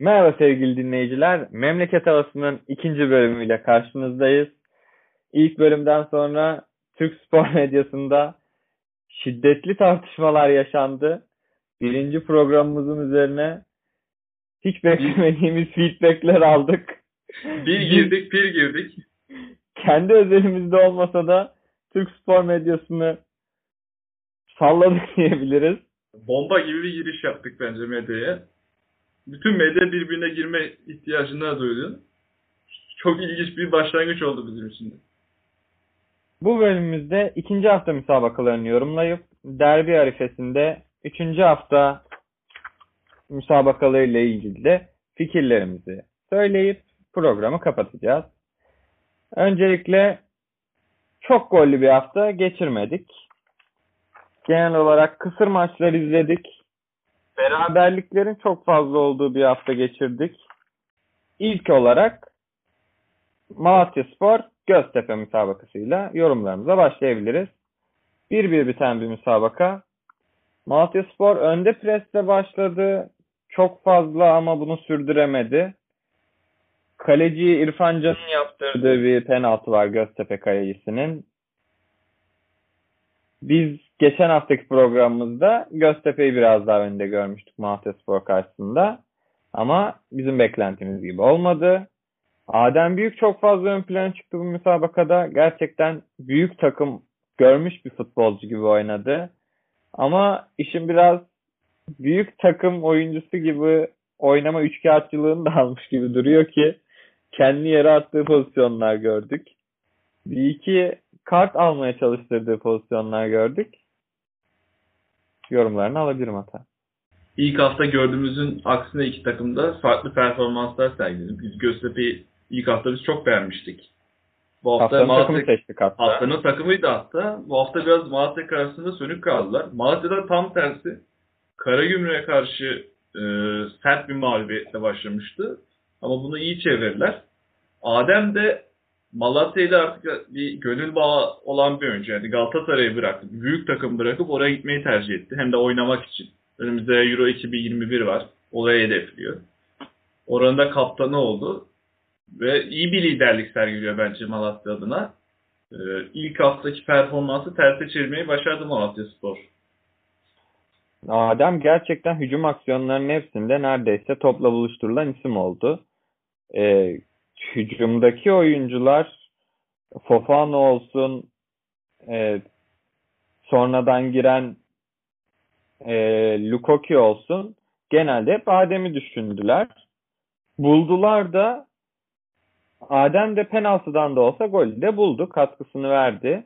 Merhaba sevgili dinleyiciler. Memleket Havası'nın ikinci bölümüyle karşınızdayız. İlk bölümden sonra Türk spor medyasında şiddetli tartışmalar yaşandı. Birinci programımızın üzerine hiç beklemediğimiz feedbackler aldık. Bir girdik bir girdik. Kendi özelimizde olmasa da Türk spor medyasını salladık diyebiliriz. Bomba gibi bir giriş yaptık bence medyaya. Bütün medya birbirine girme ihtiyacına duydu. Çok ilginç bir başlangıç oldu bizim için de. Bu bölümümüzde ikinci hafta müsabakalarını yorumlayıp derbi arifesinde üçüncü hafta müsabakalarıyla ilgili de fikirlerimizi söyleyip programı kapatacağız. Öncelikle çok gollü bir hafta geçirmedik. Genel olarak kısır maçlar izledik. Beraberliklerin çok fazla olduğu bir hafta geçirdik. İlk olarak Malatya Spor Göztepe müsabakasıyla yorumlarımıza başlayabiliriz. Bir bir biten bir müsabaka. Malatya Spor önde presle başladı. Çok fazla ama bunu sürdüremedi. Kaleci İrfan Can'ın yaptırdığı bir penaltı var Göztepe kalecisinin. Biz geçen haftaki programımızda Göztepe'yi biraz daha önde görmüştük Malatya Spor karşısında. Ama bizim beklentimiz gibi olmadı. Adem Büyük çok fazla ön plana çıktı bu müsabakada. Gerçekten büyük takım görmüş bir futbolcu gibi oynadı. Ama işin biraz büyük takım oyuncusu gibi oynama üçkağıtçılığını da almış gibi duruyor ki kendi yere attığı pozisyonlar gördük. Bir iki kart almaya çalıştırdığı pozisyonlar gördük. Yorumlarını alabilirim hata. İlk hafta gördüğümüzün aksine iki takımda farklı performanslar sergiledi. Biz Göztepe'yi ilk hafta biz çok beğenmiştik. Bu hafta Haftanın Malatya, takımı seçtik hatta. Haftanın takımıydı hatta. Bu hafta biraz Malatya karşısında sönük kaldılar. Malatya'da tam tersi Karagümrük'e karşı e, sert bir mağlubiyetle başlamıştı. Ama bunu iyi çevirdiler. Adem de Malatya ile artık bir gönül bağı olan bir oyuncu. Yani Galatasaray'ı bıraktı. Büyük takım bırakıp oraya gitmeyi tercih etti. Hem de oynamak için. Önümüzde Euro 2021 var. Oraya hedefliyor. Oranın da kaptanı oldu. Ve iyi bir liderlik sergiliyor bence Malatya adına. Ee, ilk haftaki performansı terse çevirmeyi başardı Malatya Spor. Adem gerçekten hücum aksiyonlarının hepsinde neredeyse topla buluşturulan isim oldu. Ee, hücumdaki oyuncular Fofana olsun e, sonradan giren e, Lukoki olsun genelde hep Adem'i düşündüler. Buldular da Adem de penaltıdan da olsa golü de buldu. Katkısını verdi.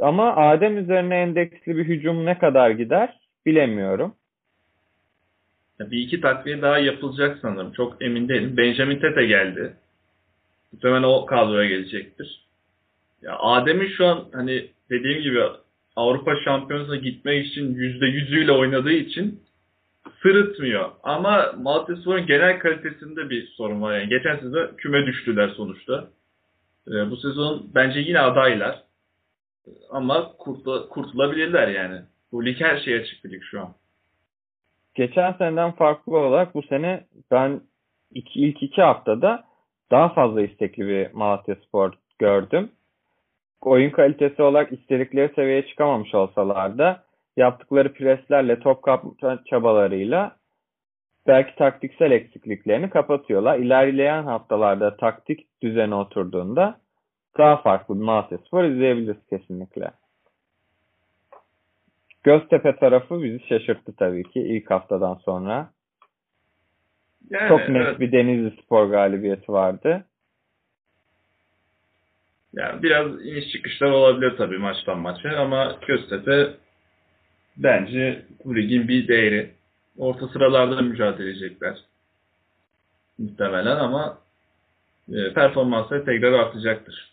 Ama Adem üzerine endeksli bir hücum ne kadar gider bilemiyorum. Bir iki takviye daha yapılacak sanırım. Çok emin değilim. Benjamin Tete geldi. Muhtemelen o kadroya gelecektir. Ya Adem'in şu an hani dediğim gibi Avrupa Şampiyonası'na gitmek için yüzde yüzüyle oynadığı için sırıtmıyor. Ama Malatyaspor'un genel kalitesinde bir sorun var. Yani geçen sezon küme düştüler sonuçta. Ee, bu sezon bence yine adaylar. Ama kurtul kurtulabilirler yani. Bu lig her şeye açık bir lig şu an. Geçen seneden farklı olarak bu sene ben iki, ilk iki haftada daha fazla istekli bir Malatya Spor gördüm. Oyun kalitesi olarak istedikleri seviyeye çıkamamış olsalar da yaptıkları preslerle top kapma çabalarıyla belki taktiksel eksikliklerini kapatıyorlar. İlerleyen haftalarda taktik düzeni oturduğunda daha farklı bir Malatya Spor izleyebiliriz kesinlikle. Göztepe tarafı bizi şaşırttı tabii ki ilk haftadan sonra. Yani, Çok net evet. bir Denizli Spor galibiyeti vardı. Yani biraz iniş çıkışlar olabilir tabii maçtan maça ama Göztepe bence bu ligin bir değeri. Orta sıralarda mücadele edecekler. Muhtemelen ama e, performansları tekrar artacaktır.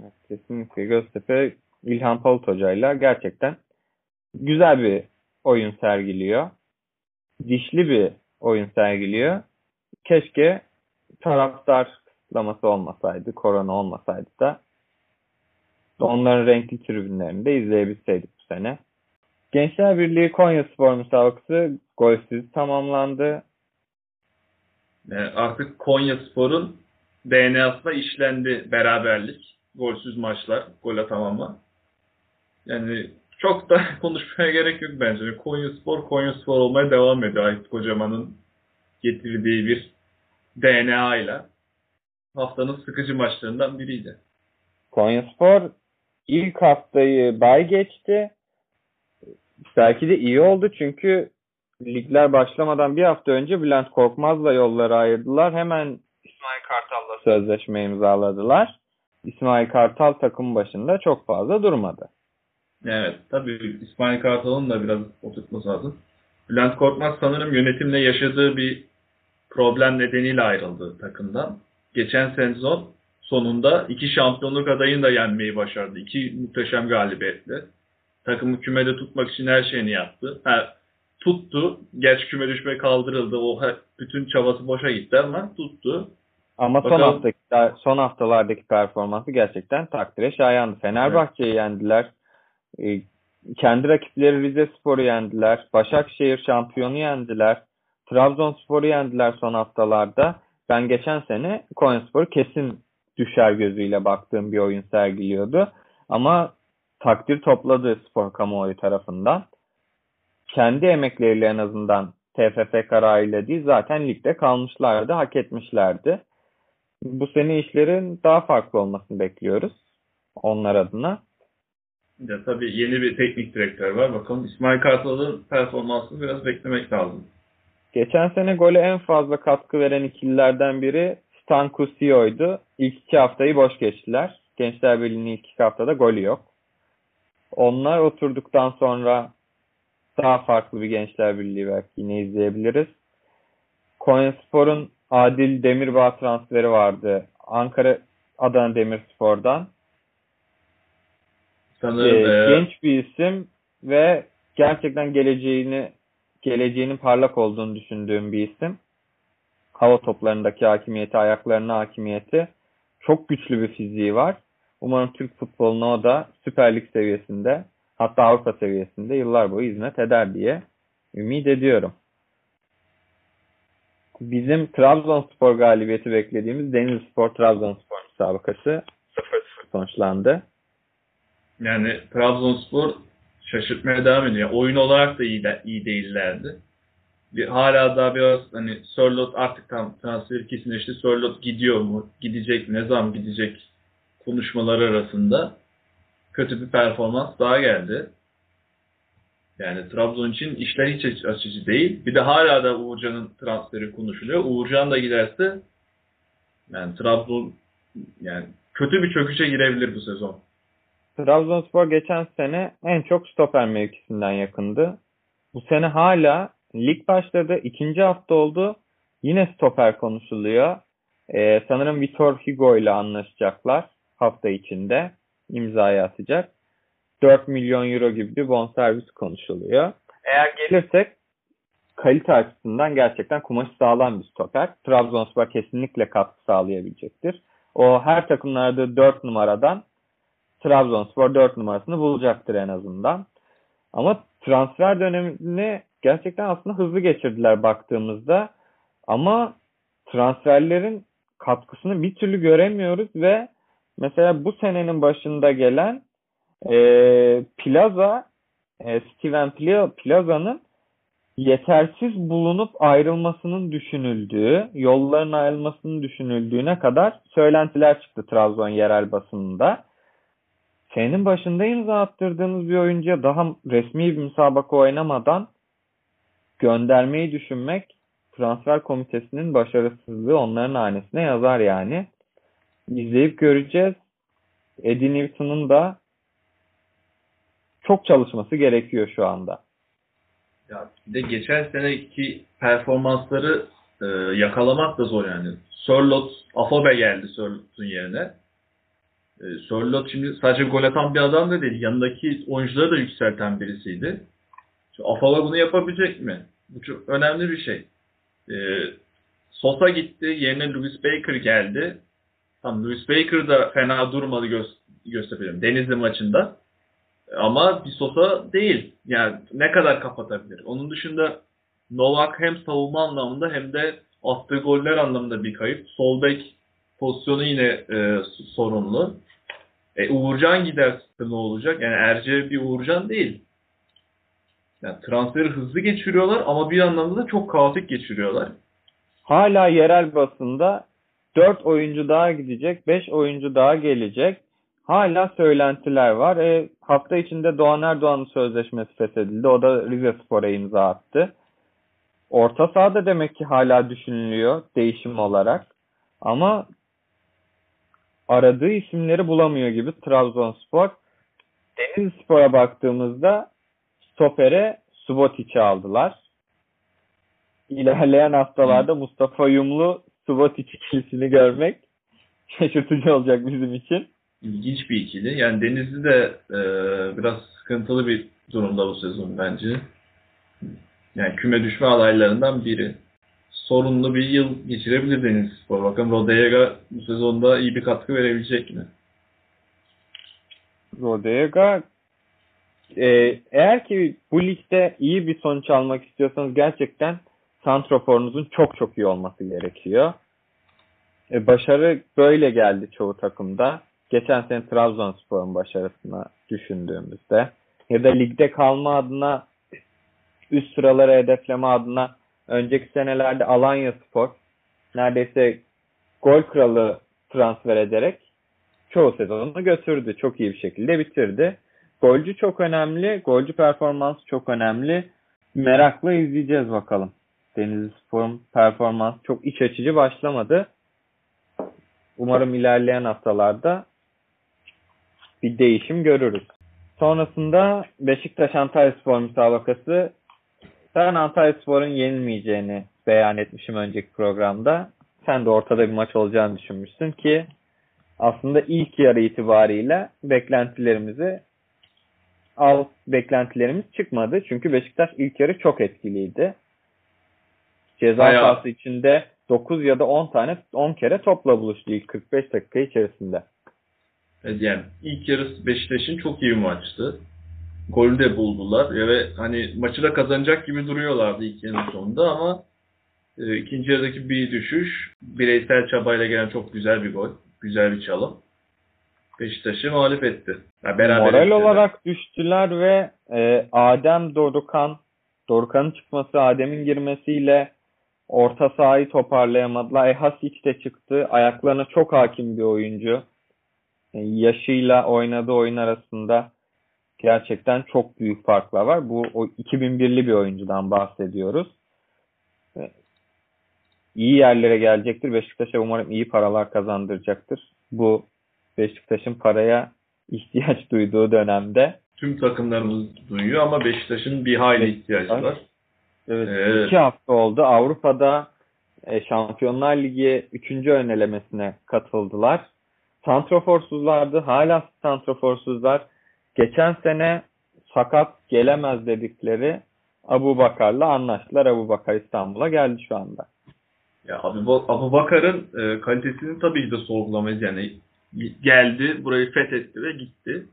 Evet, kesinlikle Göztepe İlhan Palut Hoca'yla gerçekten güzel bir oyun sergiliyor. Dişli bir oyun sergiliyor. Keşke taraftar kısıtlaması olmasaydı, korona olmasaydı da onların renkli tribünlerini de izleyebilseydik bu sene. Gençler Birliği Konya Spor müsabakası golsüz tamamlandı. Yani artık Konya Spor'un DNA'sına işlendi beraberlik. Golsüz maçlar, gol atamama. Yani çok da konuşmaya gerek yok bence. Konya Spor, Konya Spor olmaya devam ediyor. Aykut Kocaman'ın getirdiği bir DNA ile. Haftanın sıkıcı maçlarından biriydi. Konyaspor ilk haftayı bay geçti. Belki de iyi oldu çünkü ligler başlamadan bir hafta önce Bülent Korkmaz'la yolları ayırdılar. Hemen İsmail Kartal'la sözleşme imzaladılar. İsmail Kartal takım başında çok fazla durmadı. Evet. Tabii İsmail Kartal'ın da biraz oturtması lazım. Bülent Korkmaz sanırım yönetimle yaşadığı bir problem nedeniyle ayrıldı takımdan. Geçen sezon sonunda iki şampiyonluk adayını da yenmeyi başardı. İki muhteşem galibiyetle. Takımı kümede tutmak için her şeyini yaptı. Ha, tuttu. Gerçi küme düşme kaldırıldı. O bütün çabası boşa gitti ama tuttu. Ama son Bakalım. haftaki son haftalardaki performansı gerçekten takdire şayandı. Fenerbahçe'yi yendiler. Ee, Kendi rakipleri Rize Spor'u yendiler. Başakşehir şampiyonu yendiler. Trabzonspor'u yendiler son haftalarda. Ben geçen sene Konyaspor kesin düşer gözüyle baktığım bir oyun sergiliyordu. Ama takdir topladı spor kamuoyu tarafından. Kendi emekleriyle en azından TFF kararıyla değil zaten ligde kalmışlardı, hak etmişlerdi. Bu sene işlerin daha farklı olmasını bekliyoruz onlar adına. Ya tabii yeni bir teknik direktör var. Bakalım İsmail Kartal'ın performansını biraz beklemek lazım. Geçen sene gole en fazla katkı veren ikililerden biri Stan Kusio'ydu. İlk iki haftayı boş geçtiler. Gençler Birliği'nin ilk iki haftada golü yok. Onlar oturduktan sonra daha farklı bir Gençler Birliği belki yine izleyebiliriz. Konyaspor'un Adil Demirbağ transferi vardı. Ankara Adana Demirspor'dan. Sanırım e, genç bir isim ve gerçekten geleceğini geleceğinin parlak olduğunu düşündüğüm bir isim. Hava toplarındaki hakimiyeti, ayaklarına hakimiyeti çok güçlü bir fiziği var. Umarım Türk futboluna o da Süper Lig seviyesinde hatta Avrupa seviyesinde yıllar boyu hizmet eder diye ümit ediyorum. Bizim Trabzonspor galibiyeti beklediğimiz Denizlispor Trabzonspor müsabakası 0-0 sonuçlandı. Yani Trabzonspor şaşırtmaya devam ediyor. Oyun olarak da iyi, de, iyi değillerdi. Bir, hala daha biraz hani Sörlot artık tam transfer kesinleşti. Sörlot gidiyor mu? Gidecek? Ne zaman gidecek? Konuşmaları arasında kötü bir performans daha geldi. Yani Trabzon için işler hiç aç- açıcı değil. Bir de hala da Uğurcan'ın transferi konuşuluyor. Uğurcan da giderse yani Trabzon yani kötü bir çöküşe girebilir bu sezon. Trabzonspor geçen sene en çok stoper mevkisinden yakındı. Bu sene hala lig başladı. ikinci hafta oldu. Yine stoper konuşuluyor. Ee, sanırım Vitor Hugo ile anlaşacaklar hafta içinde. imzayı atacak. 4 milyon euro gibi bir bonservis konuşuluyor. Eğer gelirsek kalite açısından gerçekten kumaşı sağlam bir stoper. Trabzonspor kesinlikle katkı sağlayabilecektir. O her takımlarda 4 numaradan Trabzonspor 4 numarasını bulacaktır en azından. Ama transfer dönemini gerçekten aslında hızlı geçirdiler baktığımızda. Ama transferlerin katkısını bir türlü göremiyoruz ve mesela bu senenin başında gelen e, Plaza e, Steven Pla- Plaza'nın yetersiz bulunup ayrılmasının düşünüldüğü, yolların ayrılmasının düşünüldüğüne kadar söylentiler çıktı Trabzon yerel basınında. Senin başında imza attırdığınız bir oyuncuya daha resmi bir müsabaka oynamadan göndermeyi düşünmek transfer komitesinin başarısızlığı onların hanesine yazar yani. İzleyip göreceğiz. Eddie Newton'un da çok çalışması gerekiyor şu anda. Ya bir de geçen seneki performansları e, yakalamak da zor yani. Sörlot, Afobe geldi Sörlot'un yerine. E, Sörlot şimdi sadece gol atan bir adam da değil. Yanındaki oyuncuları da yükselten birisiydi. Şimdi Afobe bunu yapabilecek mi? Bu çok önemli bir şey. E, Sosa gitti. Yerine Louis Baker geldi. Tamam Louis Baker da fena durmadı gö gösterebilirim. Denizli maçında. Ama bir Sosa değil. Yani ne kadar kapatabilir? Onun dışında Novak hem savunma anlamında hem de attığı goller anlamında bir kayıp. Sol bek pozisyonu yine e, sorunlu. E, Uğurcan giderse ne olacak? Yani Erce bir Uğurcan değil. Yani transferi hızlı geçiriyorlar ama bir anlamda da çok kaotik geçiriyorlar. Hala yerel basında 4 oyuncu daha gidecek, 5 oyuncu daha gelecek. Hala söylentiler var. E, hafta içinde Doğan Erdoğan'ın sözleşmesi feshedildi. O da Rize Spor'a imza attı. Orta sahada demek ki hala düşünülüyor değişim olarak. Ama aradığı isimleri bulamıyor gibi Trabzonspor. Denizlispor'a baktığımızda stopere Subotic'i aldılar. İlerleyen haftalarda Mustafa Yumlu Subotic ikilisini görmek şaşırtıcı olacak bizim için. İlginç bir ikili. Yani Denizli de e, biraz sıkıntılı bir durumda bu sezon bence. Yani küme düşme adaylarından biri. Sorunlu bir yıl geçirebilir Denizlispor. Bakın Rodega bu sezonda iyi bir katkı verebilecek mi? Rodega e, eğer ki bu ligde iyi bir sonuç almak istiyorsanız gerçekten santroforunuzun çok çok iyi olması gerekiyor. E, başarı böyle geldi çoğu takımda. Geçen sene Trabzonspor'un başarısına düşündüğümüzde ya da ligde kalma adına üst sıraları hedefleme adına önceki senelerde Alanya Spor neredeyse gol kralı transfer ederek çoğu sezonunu götürdü. Çok iyi bir şekilde bitirdi. Golcü çok önemli. Golcü performansı çok önemli. Merakla izleyeceğiz bakalım. Denizli Spor'un performansı çok iç açıcı başlamadı. Umarım ilerleyen haftalarda bir değişim görürüz. Sonrasında Beşiktaş Antalya Spor müsabakası. Ben Antalya Spor'un yenilmeyeceğini beyan etmişim önceki programda. Sen de ortada bir maç olacağını düşünmüşsün ki aslında ilk yarı itibariyle beklentilerimizi al beklentilerimiz çıkmadı. Çünkü Beşiktaş ilk yarı çok etkiliydi. Ceza Bayağı. sahası içinde 9 ya da 10 tane 10 kere topla buluştu ilk 45 dakika içerisinde. Evet, Yani ilk yarısı Beşiktaş'ın çok iyi bir maçtı. Golü de buldular ve hani maçı da kazanacak gibi duruyorlardı ilk yarının sonunda ama e, ikinci yarıdaki bir düşüş bireysel çabayla gelen çok güzel bir gol. Güzel bir çalım. Beşiktaş'ı mağlup etti. Yani beraber Moral ettiler. olarak düştüler ve e, Adem Dorukan Dorukan'ın çıkması, Adem'in girmesiyle orta sahayı toparlayamadılar. Ehasic de çıktı. Ayaklarına çok hakim bir oyuncu. E, yaşıyla oynadığı oyun arasında gerçekten çok büyük farklar var. Bu o 2001'li bir oyuncudan bahsediyoruz. İyi yerlere gelecektir. Beşiktaş'a umarım iyi paralar kazandıracaktır. Bu Beşiktaş'ın paraya ihtiyaç duyduğu dönemde. Tüm takımlarımız duyuyor ama Beşiktaş'ın bir hayli ihtiyacı var. Evet, Evet. iki hafta oldu. Avrupa'da e, Şampiyonlar Ligi 3. önelemesine katıldılar. Santroforsuzlardı. Hala santroforsuzlar. Geçen sene sakat gelemez dedikleri Abu Bakar'la anlaştılar. Abu Bakar İstanbul'a geldi şu anda. Ya Abu, Abu Bakar'ın e, kalitesini tabii ki de sorgulamayız. Yani geldi, burayı fethetti ve gitti.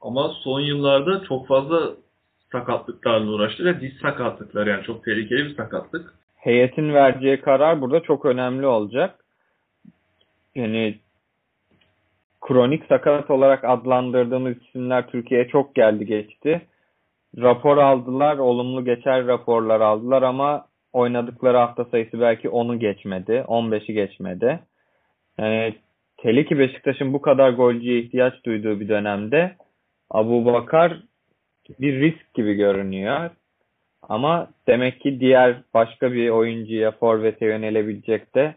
Ama son yıllarda çok fazla sakatlıklarla uğraştı ve diz sakatlıkları yani çok tehlikeli bir sakatlık. Heyetin vereceği karar burada çok önemli olacak. Yani kronik sakat olarak adlandırdığımız isimler Türkiye'ye çok geldi geçti. Rapor aldılar, olumlu geçer raporlar aldılar ama oynadıkları hafta sayısı belki 10'u geçmedi, 15'i geçmedi. Yani hele ki Beşiktaş'ın bu kadar golcüye ihtiyaç duyduğu bir dönemde Abu Bakar bir risk gibi görünüyor. Ama demek ki diğer başka bir oyuncuya, forvete yönelebilecek de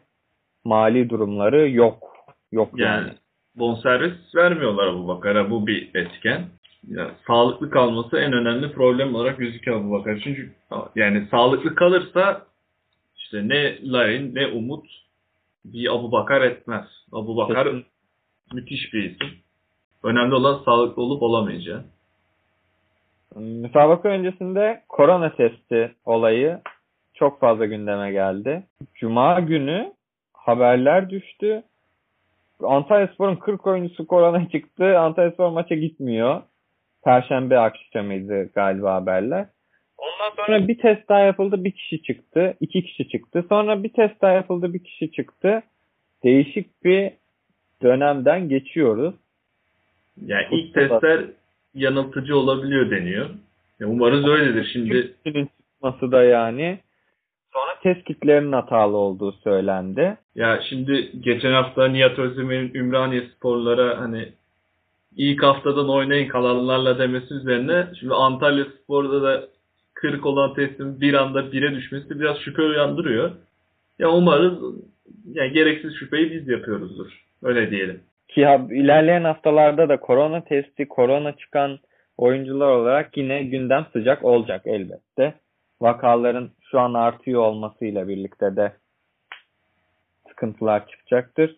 mali durumları yok. Yok yani. Yani bonservis vermiyorlar Abu Bakar'a. Bu bir etken. Yani sağlıklı kalması en önemli problem olarak gözüküyor Abu Bakar. Çünkü yani sağlıklı kalırsa işte ne Larin ne Umut bir Abu Bakar etmez. Abu Bakar Kesin. müthiş bir isim. Önemli olan sağlıklı olup olamayacağı. Müsabaka öncesinde korona testi olayı çok fazla gündeme geldi. Cuma günü haberler düştü. Antalyaspor'un 40 oyuncusu korona çıktı. Antalyaspor maça gitmiyor. Perşembe akşamıydı galiba haberler. Ondan sonra bir test daha yapıldı, bir kişi çıktı, iki kişi çıktı. Sonra bir test daha yapıldı, bir kişi çıktı. Değişik bir dönemden geçiyoruz. Yani ilk testler yanıltıcı olabiliyor deniyor. Ya umarız öyledir. Şimdi Kişinin çıkması da yani. Test kitlerinin hatalı olduğu söylendi. ya şimdi geçen hafta Nihat Özdemir'in Ümraniye sporlara hani ilk haftadan oynayın kalanlarla demesi üzerine şimdi Antalya Spor'da da 40 olan testin bir anda 1'e düşmesi biraz şüphe uyandırıyor. Ya umarız yani gereksiz şüpheyi biz yapıyoruzdur. Öyle diyelim. Ki ha- ilerleyen haftalarda da korona testi, korona çıkan oyuncular olarak yine gündem sıcak olacak elbette. Vakaların şu an artıyor olmasıyla birlikte de sıkıntılar çıkacaktır.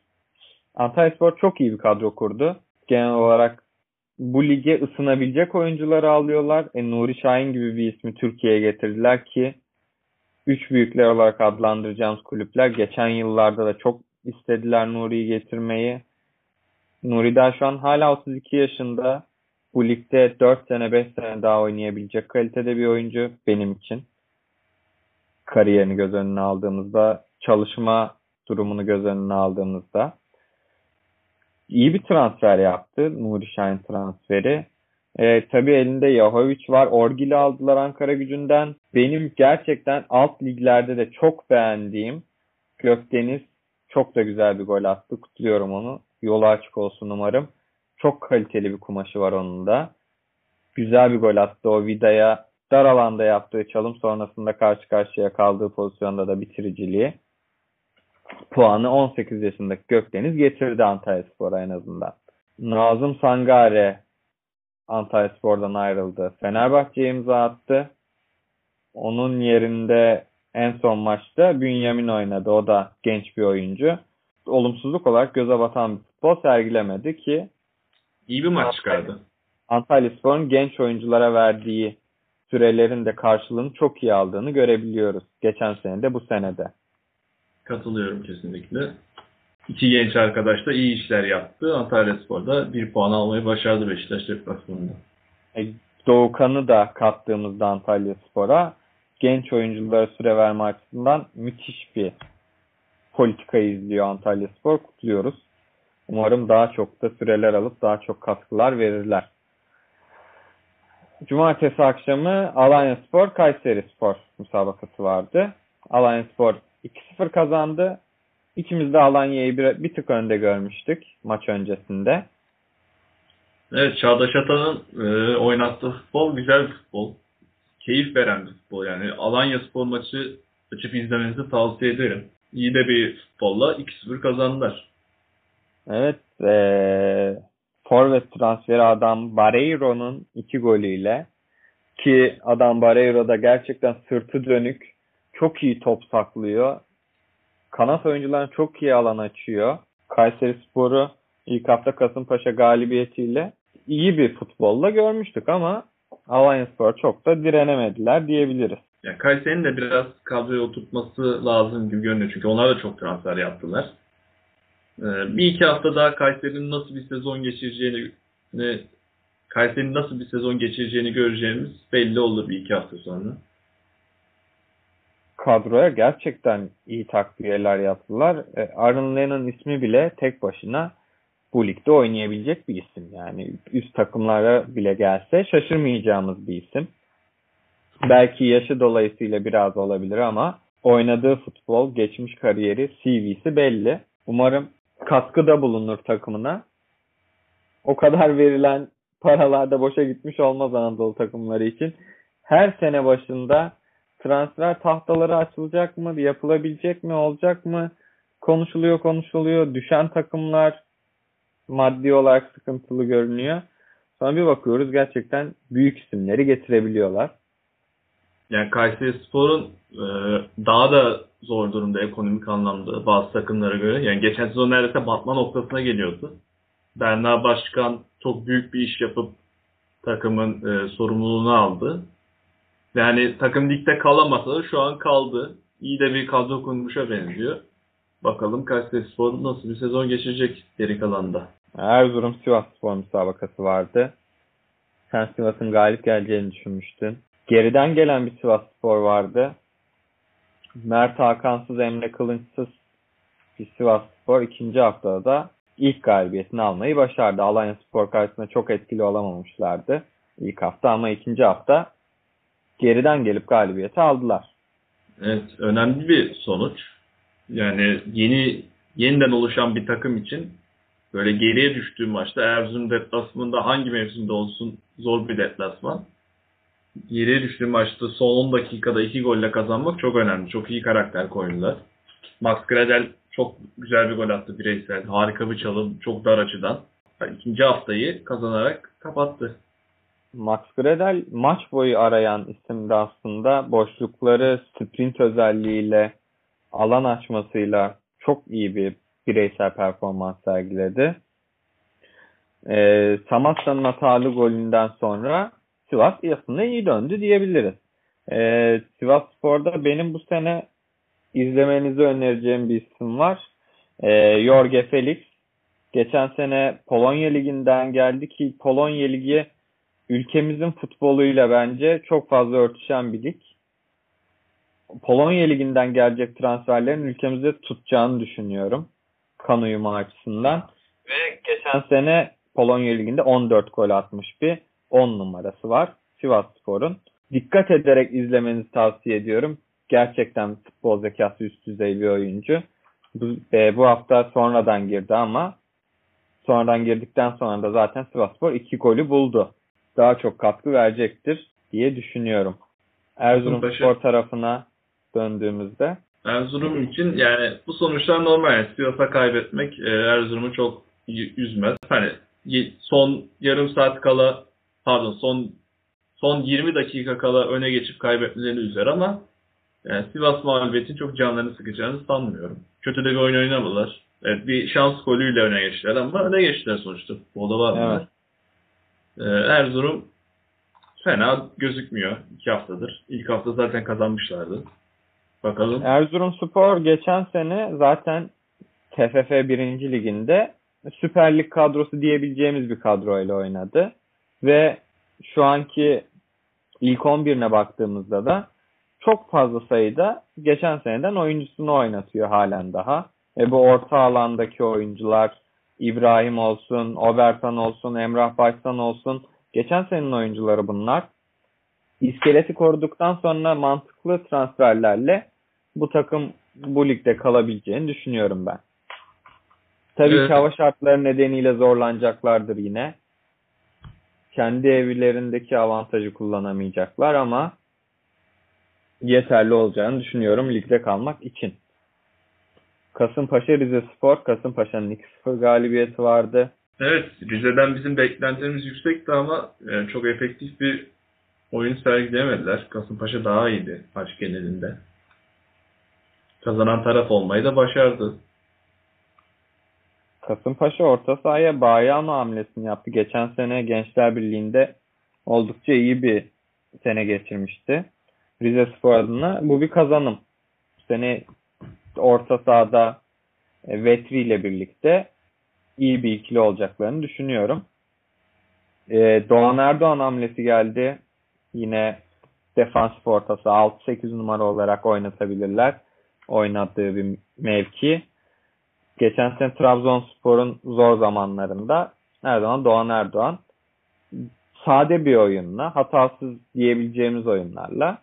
Antalyaspor çok iyi bir kadro kurdu. Genel olarak bu lige ısınabilecek oyuncuları alıyorlar. E, Nuri Şahin gibi bir ismi Türkiye'ye getirdiler ki üç büyükler olarak adlandıracağımız kulüpler geçen yıllarda da çok istediler Nuri'yi getirmeyi. Nuri daha şu an hala 32 yaşında. Bu ligde 4 sene 5 sene daha oynayabilecek kalitede bir oyuncu benim için. Kariyerini göz önüne aldığımızda, çalışma durumunu göz önüne aldığımızda. iyi bir transfer yaptı Nuri Şahin transferi. E, tabii elinde Yahovic var. Orgil'i aldılar Ankara gücünden. Benim gerçekten alt liglerde de çok beğendiğim Gökdeniz çok da güzel bir gol attı. Kutluyorum onu. Yolu açık olsun umarım. Çok kaliteli bir kumaşı var onun da. Güzel bir gol attı o Vida'ya. Dar alanda yaptığı çalım sonrasında karşı karşıya kaldığı pozisyonda da bitiriciliği. Puanı 18 yaşındaki Gökdeniz getirdi Antalyaspor'a en azından. Nazım Sangare Antalyaspor'dan ayrıldı. Fenerbahçe'ye imza attı. Onun yerinde en son maçta Bünyamin oynadı. O da genç bir oyuncu. Olumsuzluk olarak göze batan bir futbol sergilemedi ki İyi bir maç çıkardı. Antalyaspor'un genç oyunculara verdiği sürelerin de karşılığını çok iyi aldığını görebiliyoruz. Geçen sene de bu senede. Katılıyorum kesinlikle. İki genç arkadaş da iyi işler yaptı. Antalya Spor'da bir puan almayı başardı Beşiktaş deplasmanında. E, Doğukan'ı da kattığımızda Antalya Spor'a genç oyunculara süre verme açısından müthiş bir politika izliyor Antalya Spor. Kutluyoruz. Umarım daha çok da süreler alıp daha çok katkılar verirler. Cumartesi akşamı Alanya Spor Kayseri Spor müsabakası vardı. Alanya Spor 2-0 kazandı. İkimiz de Alanya'yı bir, bir tık önde görmüştük maç öncesinde. Evet Çağdaş Atan'ın e, oynattığı futbol güzel bir futbol. Keyif veren bir futbol yani. Alanya Spor maçı açıp izlemenizi tavsiye ederim. İyi de bir futbolla 2-0 kazandılar. Evet, eee forvet transferi adam Barreiro'nun iki golüyle ki adam Barreiro da gerçekten sırtı dönük çok iyi top saklıyor. Kanat oyuncularına çok iyi alan açıyor. Kayseri Sporu ilk hafta Kasımpaşa galibiyetiyle iyi bir futbolla görmüştük ama Alanya Spor çok da direnemediler diyebiliriz. Yani Kayseri'nin de biraz kadroya oturtması lazım gibi görünüyor. Çünkü onlar da çok transfer yaptılar. Ee, bir iki hafta daha Kayseri'nin nasıl bir sezon geçireceğini Kayseri'nin nasıl bir sezon geçireceğini göreceğimiz belli olur bir iki hafta sonra. kadroya gerçekten iyi takviyeler yaptılar. E, Aaron Lennon ismi bile tek başına bu ligde oynayabilecek bir isim. Yani üst takımlara bile gelse şaşırmayacağımız bir isim. Belki yaşı dolayısıyla biraz olabilir ama oynadığı futbol, geçmiş kariyeri, CV'si belli. Umarım katkıda bulunur takımına. O kadar verilen paralar da boşa gitmiş olmaz Anadolu takımları için. Her sene başında transfer tahtaları açılacak mı? Yapılabilecek mi? Olacak mı? Konuşuluyor konuşuluyor. Düşen takımlar maddi olarak sıkıntılı görünüyor. Sonra bir bakıyoruz gerçekten büyük isimleri getirebiliyorlar. Yani Kayseri Spor'un e, daha da zor durumda ekonomik anlamda bazı takımlara göre. Yani geçen sezon neredeyse batma noktasına geliyordu. Berna Başkan çok büyük bir iş yapıp takımın e, sorumluluğunu aldı. Yani takım ligde kalamasa da şu an kaldı. İyi de bir kadro kurmuşa benziyor. Bakalım Kayseri Spor nasıl bir sezon geçirecek geri kalanda. Erzurum Sivas Spor müsabakası vardı. Sen Sivas'ın galip geleceğini düşünmüştün. geriden gelen bir Sivas Spor vardı. Mert Hakansız, Emre Kılınçsız bir Sivas Spor ikinci haftada da ilk galibiyetini almayı başardı. Alanya Spor karşısında çok etkili olamamışlardı ilk hafta ama ikinci hafta geriden gelip galibiyeti aldılar. Evet, önemli bir sonuç. Yani yeni yeniden oluşan bir takım için böyle geriye düştüğü maçta Erzurum deplasmanında hangi mevsimde olsun zor bir deplasman. Geriye düştüğü maçta son 10 dakikada 2 golle kazanmak çok önemli. Çok iyi karakter koydular. Max Gradel çok güzel bir gol attı bireysel. Harika bir çalım. Çok dar açıdan. İkinci haftayı kazanarak kapattı. Max Gradel maç boyu arayan isimdi aslında. Boşlukları sprint özelliğiyle alan açmasıyla çok iyi bir bireysel performans sergiledi. Ee, Samatta'nın hatalı golünden sonra Sivas aslında iyi döndü diyebiliriz. Ee, Sivas Spor'da benim bu sene izlemenizi önereceğim bir isim var. Ee, Jorge Felix. Geçen sene Polonya Ligi'nden geldi ki Polonya Ligi ülkemizin futboluyla bence çok fazla örtüşen bir lig. Polonya Ligi'nden gelecek transferlerin ülkemizde tutacağını düşünüyorum. Kan uyumu açısından. Ve geçen sene Polonya Ligi'nde 14 gol atmış bir 10 numarası var. Sivas Spor'un. Dikkat ederek izlemenizi tavsiye ediyorum. Gerçekten futbol zekası üst düzey bir oyuncu. Bu, e, bu hafta sonradan girdi ama sonradan girdikten sonra da zaten Sivasspor 2 golü buldu. Daha çok katkı verecektir diye düşünüyorum. Erzurum Spor tarafına döndüğümüzde. Erzurum için yani bu sonuçlar normal. Yani Sivas'a kaybetmek e, Erzurum'u çok üzmez. Hani son yarım saat kala pardon son son 20 dakika kala öne geçip kaybetmelerini üzer ama yani Sivas mağlubiyetin çok canlarını sıkacağını sanmıyorum. Kötü de bir oyun oynamadılar. Evet bir şans golüyle öne geçtiler ama öne geçtiler sonuçta. Futbolda var. Evet. Ee, Erzurum fena gözükmüyor iki haftadır. İlk hafta zaten kazanmışlardı. Bakalım. Erzurum Spor geçen sene zaten TFF 1. Liginde Süper Lig kadrosu diyebileceğimiz bir kadroyla oynadı. Ve şu anki ilk 11'ine baktığımızda da çok fazla sayıda geçen seneden oyuncusunu oynatıyor halen daha. E bu orta alandaki oyuncular İbrahim olsun, Obertan olsun, Emrah Başsan olsun. Geçen senenin oyuncuları bunlar. İskeleti koruduktan sonra mantıklı transferlerle bu takım bu ligde kalabileceğini düşünüyorum ben. Tabii evet. ki hava şartları nedeniyle zorlanacaklardır yine. Kendi evlerindeki avantajı kullanamayacaklar ama yeterli olacağını düşünüyorum ligde kalmak için. Kasımpaşa Rize Spor, Kasımpaşa'nın 2-0 galibiyeti vardı. Evet, Rize'den bizim beklentilerimiz yüksekti ama yani e, çok efektif bir oyun sergileyemediler. Kasımpaşa daha iyiydi maç genelinde. Kazanan taraf olmayı da başardı. Kasımpaşa orta sahaya Bayano hamlesini yaptı. Geçen sene Gençler Birliği'nde oldukça iyi bir sene geçirmişti. Rize Spor adına bu bir kazanım. Sene orta sahada e, Vetri ile birlikte iyi bir ikili olacaklarını düşünüyorum. E, Doğan Erdoğan hamlesi geldi. Yine defans ortası 6-8 numara olarak oynatabilirler. Oynadığı bir mevki. Geçen sene Trabzonspor'un zor zamanlarında her zaman Doğan Erdoğan sade bir oyunla, hatasız diyebileceğimiz oyunlarla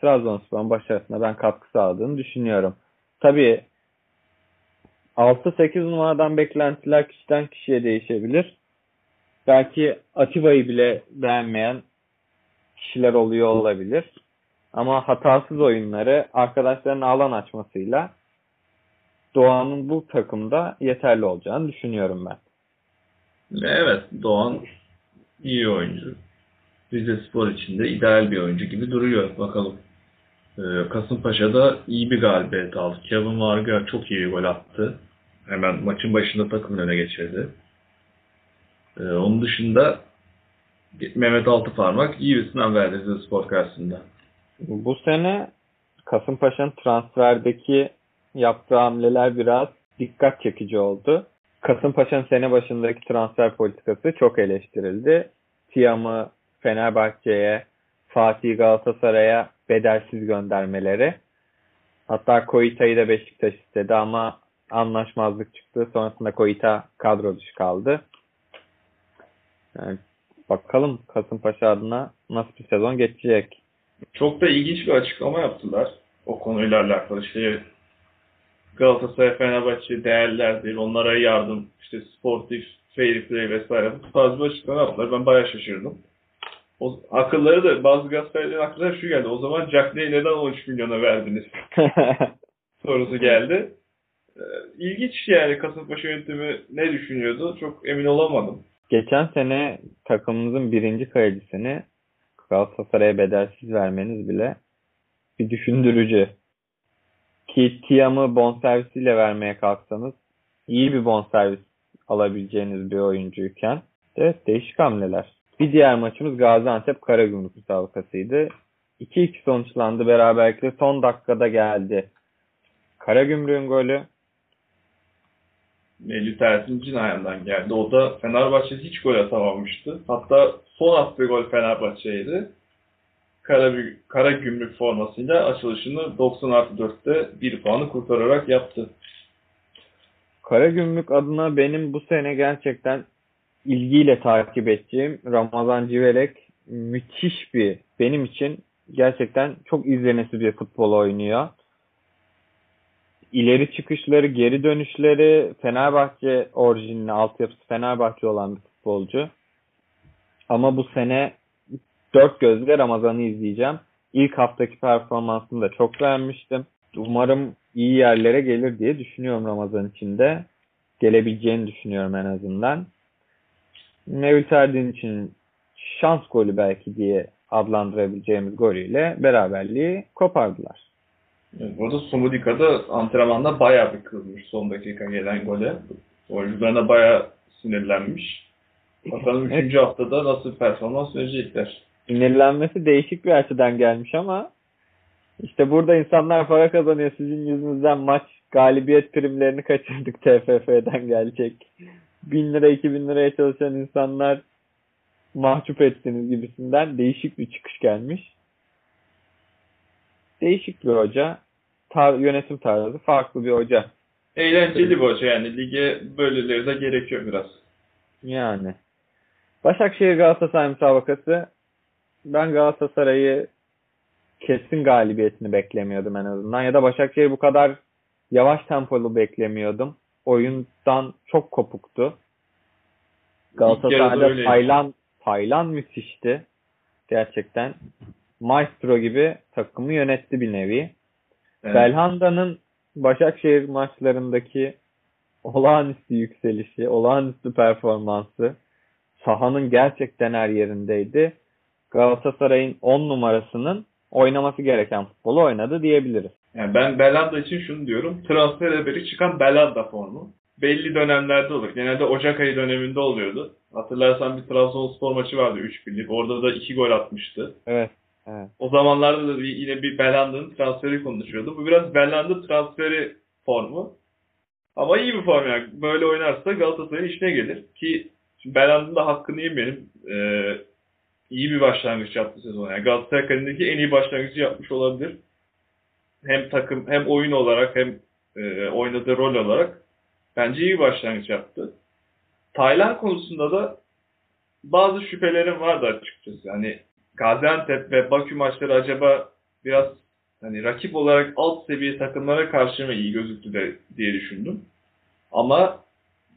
Trabzonspor'un başarısına ben katkı sağladığını düşünüyorum. Tabii 6-8 numaradan beklentiler kişiden kişiye değişebilir. Belki Atiba'yı bile beğenmeyen kişiler oluyor olabilir. Ama hatasız oyunları arkadaşlarının alan açmasıyla Doğan'ın bu takımda yeterli olacağını düşünüyorum ben. Evet Doğan iyi oyuncu. Rize Spor için de ideal bir oyuncu gibi duruyor. Bakalım. Ee, Kasımpaşa'da iyi bir galibiyet aldı. Kevin Varga çok iyi gol attı. Hemen maçın başında takımın öne geçirdi. Ee, onun dışında Mehmet Altıparmak iyi bir sınav verdi Rize Spor karşısında. Bu sene Kasımpaşa'nın transferdeki yaptığı hamleler biraz dikkat çekici oldu. Kasımpaşa'nın sene başındaki transfer politikası çok eleştirildi. Tiam'ı Fenerbahçe'ye Fatih Galatasaray'a bedelsiz göndermeleri. Hatta Koita'yı da Beşiktaş istedi ama anlaşmazlık çıktı. Sonrasında Koita kadro dışı kaldı. Yani bakalım Kasımpaşa adına nasıl bir sezon geçecek. Çok da ilginç bir açıklama yaptılar o konuyla alakalı. İşte Galatasaray, Fenerbahçe değerlerdir, onlara yardım, işte sportif, fair play vesaire bu tarz bir açıklama yaptılar. Ben bayağı şaşırdım. O, akılları da bazı Galatasaraylıların aklına şu geldi. O zaman Jack Ney'i neden 13 milyona verdiniz sorusu geldi. Ee, İlginç yani Kasımpaşa yönetimi ne düşünüyordu çok emin olamadım. Geçen sene takımımızın birinci kalecisini Galatasaray'a bedelsiz vermeniz bile bir düşündürücü. Ki Tiam'ı bonservisiyle vermeye kalksanız iyi bir bonservis alabileceğiniz bir oyuncuyken evet değişik hamleler. Bir diğer maçımız Gaziantep Karagümrük müsabakasıydı. 2-2 sonuçlandı beraberlikle son dakikada geldi. Karagümrük'ün golü Melih Tersin cinayetinden geldi. O da Fenerbahçe hiç gol atamamıştı. Hatta son attığı gol Fenerbahçe'ydi. Kara, Kara Gümrük formasıyla açılışını 90 artı 4'te 1 puanı kurtararak yaptı. Karagümrük adına benim bu sene gerçekten ilgiyle takip edeceğim Ramazan Civelek müthiş bir benim için gerçekten çok izlenesi bir futbol oynuyor. İleri çıkışları, geri dönüşleri Fenerbahçe orijinli altyapısı Fenerbahçe olan bir futbolcu. Ama bu sene dört gözle Ramazan'ı izleyeceğim. İlk haftaki performansını da çok beğenmiştim. Umarım iyi yerlere gelir diye düşünüyorum Ramazan içinde. Gelebileceğini düşünüyorum en azından. Mevlüt Erdin için şans golü belki diye adlandırabileceğimiz golüyle beraberliği kopardılar. Evet, burada Sumudika da antrenmanda bayağı bir kızmış son dakika gelen gole. Oyuncularına bayağı sinirlenmiş. Bakalım 3. haftada nasıl performans verecekler. Sinirlenmesi değişik bir açıdan gelmiş ama işte burada insanlar para kazanıyor. Sizin yüzünüzden maç galibiyet primlerini kaçırdık TFF'den gelecek. 1000 lira 2000 liraya çalışan insanlar mahcup ettiniz gibisinden değişik bir çıkış gelmiş. Değişik bir hoca. Tar yönetim tarzı farklı bir hoca. Eğlenceli bir hoca yani. Lige böyleleri de gerekiyor biraz. Yani. Başakşehir Galatasaray müsabakası. Ben Galatasaray'ı kesin galibiyetini beklemiyordum en azından. Ya da Başakşehir bu kadar yavaş tempolu beklemiyordum. Oyundan çok kopuktu. Galatasaray'da Taylan, Taylan müthişti. Gerçekten. Maestro gibi takımı yönetti bir nevi. Evet. Belhanda'nın Başakşehir maçlarındaki olağanüstü yükselişi, olağanüstü performansı sahanın gerçekten her yerindeydi. Galatasaray'ın 10 numarasının oynaması gereken futbolu oynadı diyebiliriz. Yani ben Belanda için şunu diyorum. Transfer haberi çıkan Belanda formu. Belli dönemlerde olur. Genelde Ocak ayı döneminde oluyordu. Hatırlarsan bir Trabzonspor maçı vardı 3 birlik. Orada da 2 gol atmıştı. Evet. Evet. O zamanlarda da yine bir Belanda'nın transferi konuşuyordu. Bu biraz Belanda transferi formu. Ama iyi bir form yani. Böyle oynarsa Galatasaray'ın işine gelir. Ki Belanda'nın da hakkını yemeyelim. Ee, iyi bir başlangıç yaptı sezon. Yani Galatasaray kariyerindeki en iyi başlangıcı yapmış olabilir. Hem takım hem oyun olarak hem e, oynadığı rol olarak bence iyi bir başlangıç yaptı. Taylan konusunda da bazı şüphelerim vardı açıkçası. Yani Gaziantep ve Bakü maçları acaba biraz hani rakip olarak alt seviye takımlara karşı mı iyi gözüktü de diye düşündüm. Ama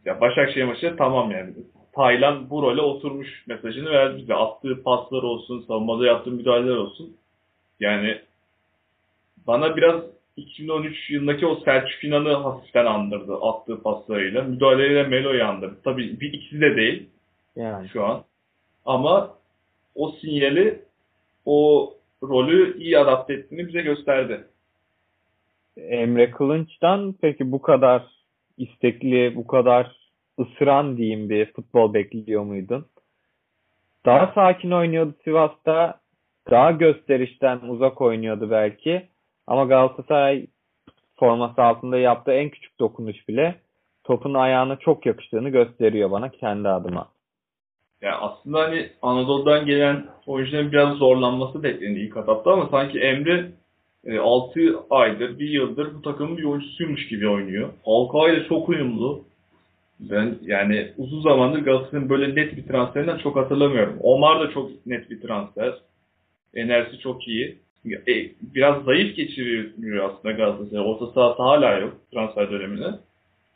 ya Başakşehir maçı tamam yani. Taylan bu role oturmuş mesajını verdi bize. Attığı paslar olsun, savunmada yaptığı müdahaleler olsun. Yani bana biraz 2013 yılındaki o Selçuk İnan'ı hafiften andırdı attığı paslarıyla. Müdahaleleriyle Melo'yu andırdı. Tabii bir ikisi de değil yani. şu an. Ama o sinyali, o rolü iyi adapte ettiğini bize gösterdi. Emre Kılınç'tan peki bu kadar istekli, bu kadar ısıran diyeyim bir futbol bekliyor muydun? Daha sakin oynuyordu Sivas'ta. Daha gösterişten uzak oynuyordu belki. Ama Galatasaray forması altında yaptığı en küçük dokunuş bile topun ayağına çok yakıştığını gösteriyor bana kendi adıma. Yani aslında hani Anadolu'dan gelen oyuncuların biraz zorlanması beklendi ilk etapta ama sanki Emre e, 6 aydır, 1 yıldır bu takımın bir oyuncusuymuş gibi oynuyor. İle çok uyumlu. Ben yani uzun zamandır Galatasaray'ın böyle net bir transferinden çok hatırlamıyorum. Omar da çok net bir transfer. Enerjisi çok iyi. E, biraz zayıf geçiriyor aslında Galatasaray. Orta sahası hala yok transfer döneminde.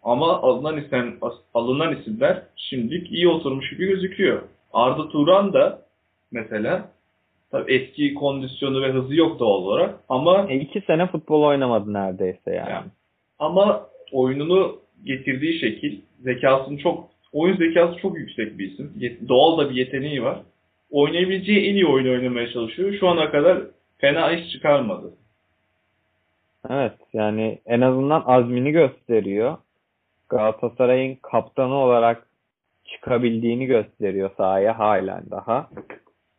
Ama alınan isim, alınan isimler şimdilik iyi oturmuş gibi gözüküyor. Arda Turan da mesela tabii eski kondisyonu ve hızı yok doğal olarak ama E, iki sene futbol oynamadı neredeyse yani. Yani. ama oyununu getirdiği şekil zekasını çok oyun zekası çok yüksek bir isim. Doğal da bir yeteneği var. Oynayabileceği en iyi oyunu oynamaya çalışıyor. Şu ana kadar fena iş çıkarmadı. Evet yani en azından azmini gösteriyor. Galatasaray'ın kaptanı olarak çıkabildiğini gösteriyor sahaya halen daha.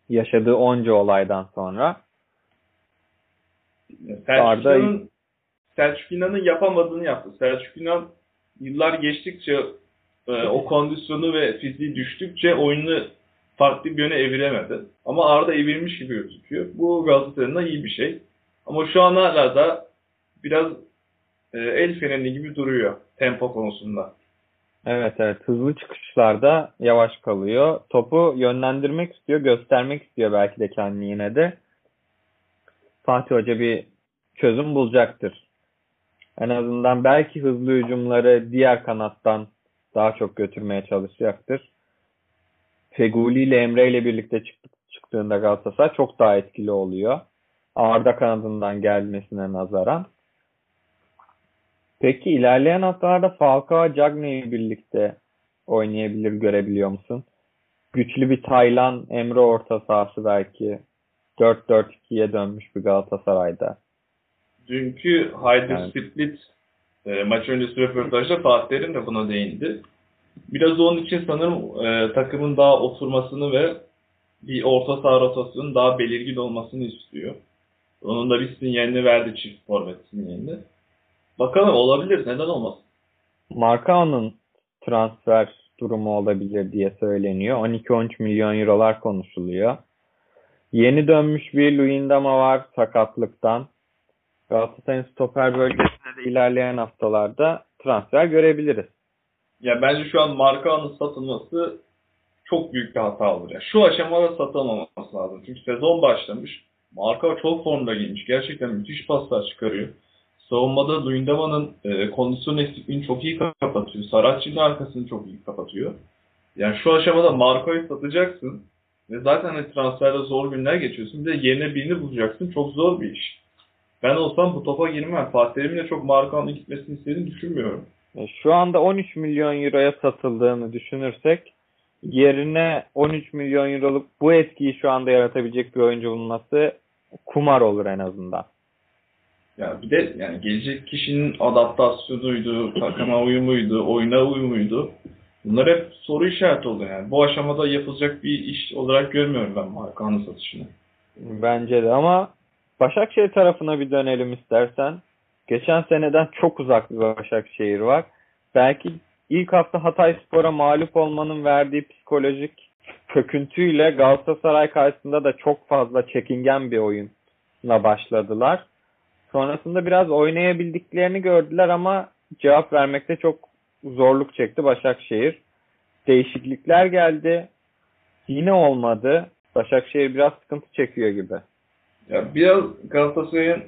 Yaşadığı onca olaydan sonra. Selçuk Arda- İnan'ın yapamadığını yaptı. Selçuk İnan yıllar geçtikçe e, o kondisyonu ve fiziği düştükçe oyunu farklı bir yöne eviremedi. Ama Arda evirmiş gibi gözüküyor. Bu Galatasaray'ın iyi bir şey. Ama şu an hala da biraz e, el freni gibi duruyor tempo konusunda. Evet evet hızlı çıkışlarda yavaş kalıyor. Topu yönlendirmek istiyor, göstermek istiyor belki de kendini yine de. Fatih Hoca bir çözüm bulacaktır. En azından belki hızlı hücumları diğer kanattan daha çok götürmeye çalışacaktır. Feguli ile Emre ile birlikte çıktığında Galatasaray çok daha etkili oluyor. Arda kanadından gelmesine nazaran. Peki ilerleyen haftalarda Falcao Cagney'i birlikte oynayabilir görebiliyor musun? Güçlü bir Taylan Emre orta sahası belki 4-4-2'ye dönmüş bir Galatasaray'da. Dünkü Haydi Evet. Split e, maç öncesi röportajda Fatih Terim de buna değindi. Biraz onun için sanırım e, takımın daha oturmasını ve bir orta saha rotasyonunun daha belirgin olmasını istiyor. Onun da bir sinyalini verdi çift forvet sinyalini. Bakalım olabilir. Neden olmasın? Marcao'nun transfer durumu olabilir diye söyleniyor. 12-13 milyon eurolar konuşuluyor. Yeni dönmüş bir Luyendama var sakatlıktan. Galatasaray'ın stoper bölgesinde de ilerleyen haftalarda transfer görebiliriz. Ya bence şu an Markao'nun satılması çok büyük bir hata olur. Ya şu aşamada satılmaması lazım. Çünkü sezon başlamış. Markao çok formda giymiş. Gerçekten müthiş paslar çıkarıyor. Savunmada Luyendama'nın e, kondisyon eksikliğini çok iyi kapatıyor. Saracchi'nin arkasını çok iyi kapatıyor. Yani şu aşamada Markao'yu satacaksın. Ve zaten hani transferde zor günler geçiyorsun. Bir de yerine birini bulacaksın. Çok zor bir iş. Ben olsam bu topa girmem. Fatih Terim'in de çok Markao'nun gitmesini istediğini düşünmüyorum. E, Şu anda 13 milyon euroya satıldığını düşünürsek yerine 13 milyon euroluk bu etkiyi şu anda yaratabilecek bir oyuncu bulunması kumar olur en azından. Ya bir de yani gelecek kişinin adaptasyonuydu, takıma uyumuydu, oyuna uyumuydu. Bunlar hep soru işareti oldu yani. Bu aşamada yapılacak bir iş olarak görmüyorum ben Markan'ın satışını. Bence de ama Başakşehir tarafına bir dönelim istersen. Geçen seneden çok uzak bir Başakşehir var. Belki ilk hafta Hatay Spor'a mağlup olmanın verdiği psikolojik köküntüyle Galatasaray karşısında da çok fazla çekingen bir oyunla başladılar. Sonrasında biraz oynayabildiklerini gördüler ama cevap vermekte çok zorluk çekti Başakşehir. Değişiklikler geldi. Yine olmadı. Başakşehir biraz sıkıntı çekiyor gibi. Ya biraz Galatasaray'ın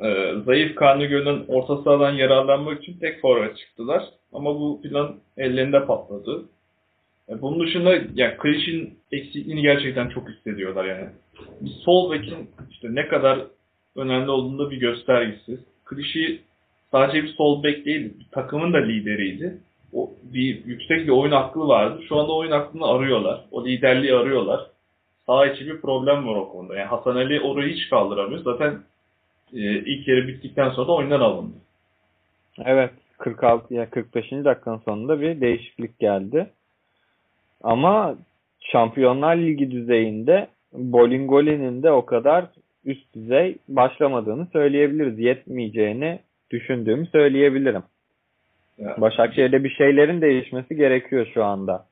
e, zayıf karnı görünen orta sahadan yararlanmak için tek forvet çıktılar. Ama bu plan ellerinde patladı. E, bunun dışında yani Kriş'in eksikliğini gerçekten çok hissediyorlar yani. Bir sol bekin işte ne kadar önemli olduğunda bir göstergesi. Kriş'i sadece bir sol bek değil, bir takımın da lideriydi. O bir yüksek bir oyun aklı vardı. Şu anda oyun aklını arıyorlar. O liderliği arıyorlar. Sağ içi bir problem var o konuda. Yani Hasan Ali orayı hiç kaldıramıyor. Zaten e, ilk yarı bittikten sonra da oyundan alındı. Evet 46 ya 45. dakikanın sonunda bir değişiklik geldi. Ama Şampiyonlar Ligi düzeyinde Bolingoli'nin de o kadar üst düzey başlamadığını söyleyebiliriz. Yetmeyeceğini düşündüğümü söyleyebilirim. Yani, Başakşehir'de bir şeylerin değişmesi gerekiyor şu anda.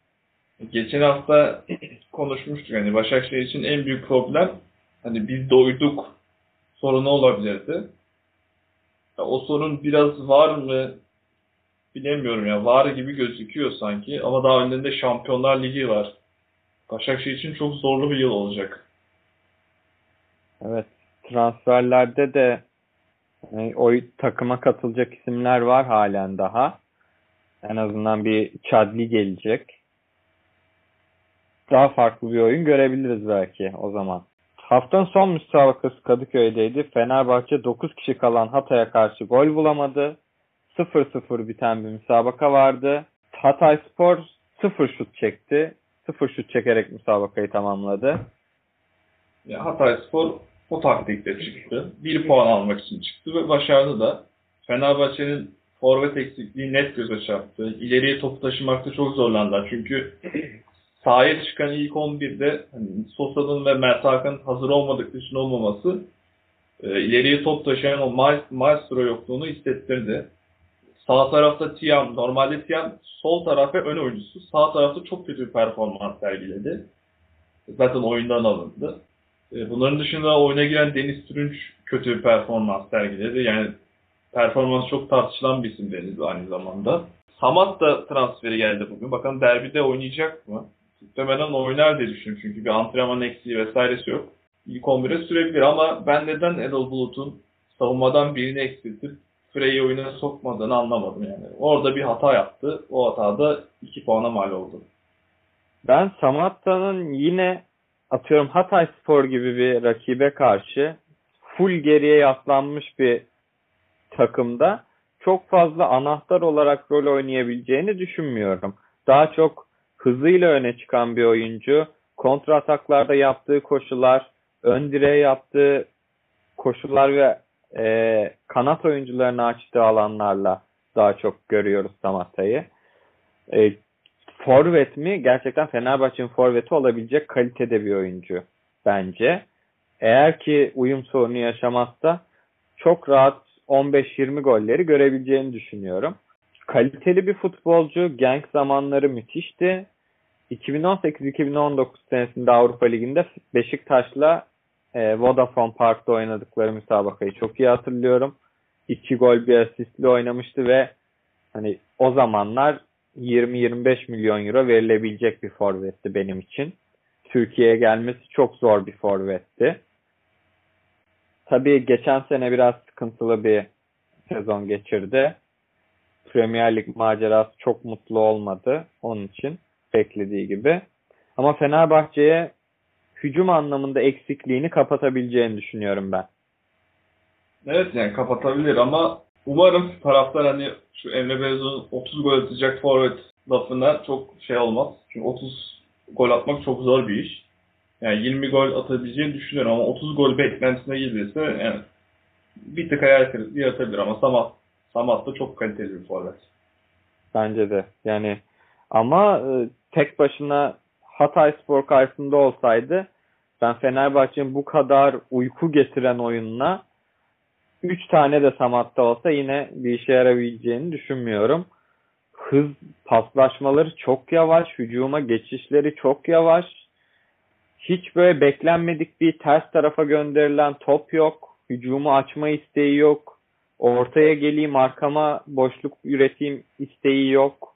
Geçen hafta konuşmuştuk hani Başakşehir için en büyük problem hani biz doyduk sorunu olabilirdi. Ya o sorun biraz var mı bilemiyorum ya. Var gibi gözüküyor sanki ama daha önlerinde Şampiyonlar Ligi var. Başakşehir için çok zorlu bir yıl olacak. Evet. Transferlerde de e, o takıma katılacak isimler var halen daha. En azından bir Chadli gelecek. Daha farklı bir oyun görebiliriz belki o zaman. Haftanın son müsabakası Kadıköy'deydi. Fenerbahçe 9 kişi kalan Hatay'a karşı gol bulamadı. 0-0 biten bir müsabaka vardı. Hatay Spor 0 şut çekti. 0 şut çekerek müsabakayı tamamladı. Ya Hatay Spor o taktikle çıktı. Bir puan almak için çıktı ve başardı da. Fenerbahçe'nin forvet eksikliği net göze çarptı. İleriye topu taşımakta çok zorlandılar. Çünkü sahaya çıkan ilk 11'de hani Sosa'nın ve Mert hazır olmadıkları için olmaması e, ileriye top taşıyan o ma- maestro yokluğunu hissettirdi. Sağ tarafta Tiam, normalde Tiam sol taraf ön oyuncusu. Sağ tarafta çok kötü bir performans sergiledi. Zaten oyundan alındı. E, Bunların dışında oyuna giren Deniz Türünç kötü bir performans sergiledi. Yani performans çok tartışılan bir isim Deniz aynı zamanda. Samat da transferi geldi bugün. Bakalım derbide oynayacak mı? Muhtemelen oynar diye düşünüyorum çünkü bir antrenman eksiği vesairesi yok. İlk 11'e sürebilir ama ben neden Erol Bulut'un savunmadan birini eksiltip Frey'i oyuna sokmadığını anlamadım yani. Orada bir hata yaptı. O hatada 2 puana mal oldu. Ben Samatta'nın yine atıyorum Hatay Spor gibi bir rakibe karşı full geriye yaslanmış bir takımda çok fazla anahtar olarak rol oynayabileceğini düşünmüyorum. Daha çok hızıyla öne çıkan bir oyuncu, kontra ataklarda yaptığı koşular, ön direğe yaptığı koşular ve e, kanat oyuncularını açtığı alanlarla daha çok görüyoruz Samatta'yı. E, forvet mi? Gerçekten Fenerbahçe'nin forveti olabilecek kalitede bir oyuncu bence. Eğer ki uyum sorunu yaşamazsa çok rahat 15-20 golleri görebileceğini düşünüyorum. Kaliteli bir futbolcu. Genk zamanları müthişti. 2018-2019 senesinde Avrupa Ligi'nde Beşiktaş'la e, Vodafone Park'ta oynadıkları müsabakayı çok iyi hatırlıyorum. 2 gol bir asistle oynamıştı ve hani o zamanlar 20-25 milyon euro verilebilecek bir forvetti benim için. Türkiye'ye gelmesi çok zor bir forvetti. Tabii geçen sene biraz sıkıntılı bir sezon geçirdi. Premier Lig macerası çok mutlu olmadı onun için beklediği gibi. Ama Fenerbahçe'ye hücum anlamında eksikliğini kapatabileceğini düşünüyorum ben. Evet yani kapatabilir ama umarım taraftar hani şu Emre Belözoğlu'nun 30 gol atacak forvet lafına çok şey olmaz. Çünkü 30 gol atmak çok zor bir iş. Yani 20 gol atabileceğini düşünüyorum ama 30 gol beklentisine girdiğse yani bir tık hayal kırıklığı yaratabilir ama Samat, Samat da çok kaliteli bir forvet. Bence de. Yani ama e, tek başına Hatay Spor karşısında olsaydı ben Fenerbahçe'nin bu kadar uyku getiren oyununa 3 tane de Samat'ta olsa yine bir işe yarabileceğini düşünmüyorum. Hız paslaşmaları çok yavaş, hücuma geçişleri çok yavaş. Hiç böyle beklenmedik bir ters tarafa gönderilen top yok. Hücumu açma isteği yok. Ortaya geleyim arkama boşluk üreteyim isteği yok.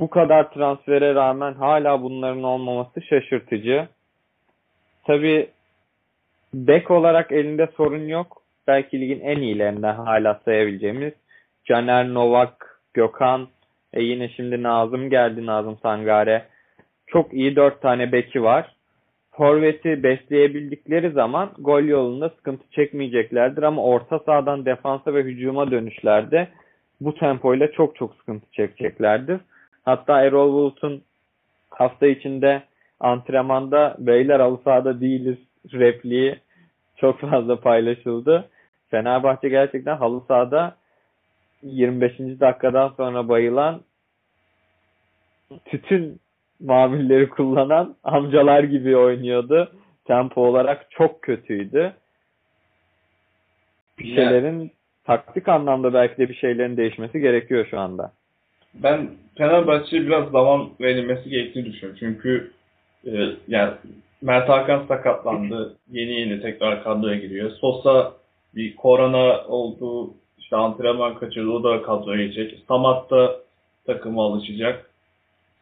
Bu kadar transfere rağmen hala bunların olmaması şaşırtıcı. Tabi bek olarak elinde sorun yok. Belki ligin en iyilerinden hala sayabileceğimiz Caner Novak, Gökhan, e yine şimdi Nazım geldi Nazım Sangare. Çok iyi dört tane beki var. Forvet'i besleyebildikleri zaman gol yolunda sıkıntı çekmeyeceklerdir ama orta sahadan defansa ve hücuma dönüşlerde bu tempoyla çok çok sıkıntı çekeceklerdir. Hatta Erol Bulut'un hafta içinde antrenmanda beyler halı sahada değiliz repliği çok fazla paylaşıldı. Fenerbahçe gerçekten halı sahada 25. dakikadan sonra bayılan tütün mamulleri kullanan amcalar gibi oynuyordu. Tempo olarak çok kötüydü. Bir şeylerin taktik anlamda belki de bir şeylerin değişmesi gerekiyor şu anda. Ben Fenerbahçe'ye biraz zaman verilmesi gerektiğini düşünüyorum. Çünkü e, yani Mert Hakan sakatlandı. Yeni yeni tekrar kadroya giriyor. Sosa bir korona oldu. işte antrenman kaçırdı. O da kadroya girecek. Samat da takıma alışacak.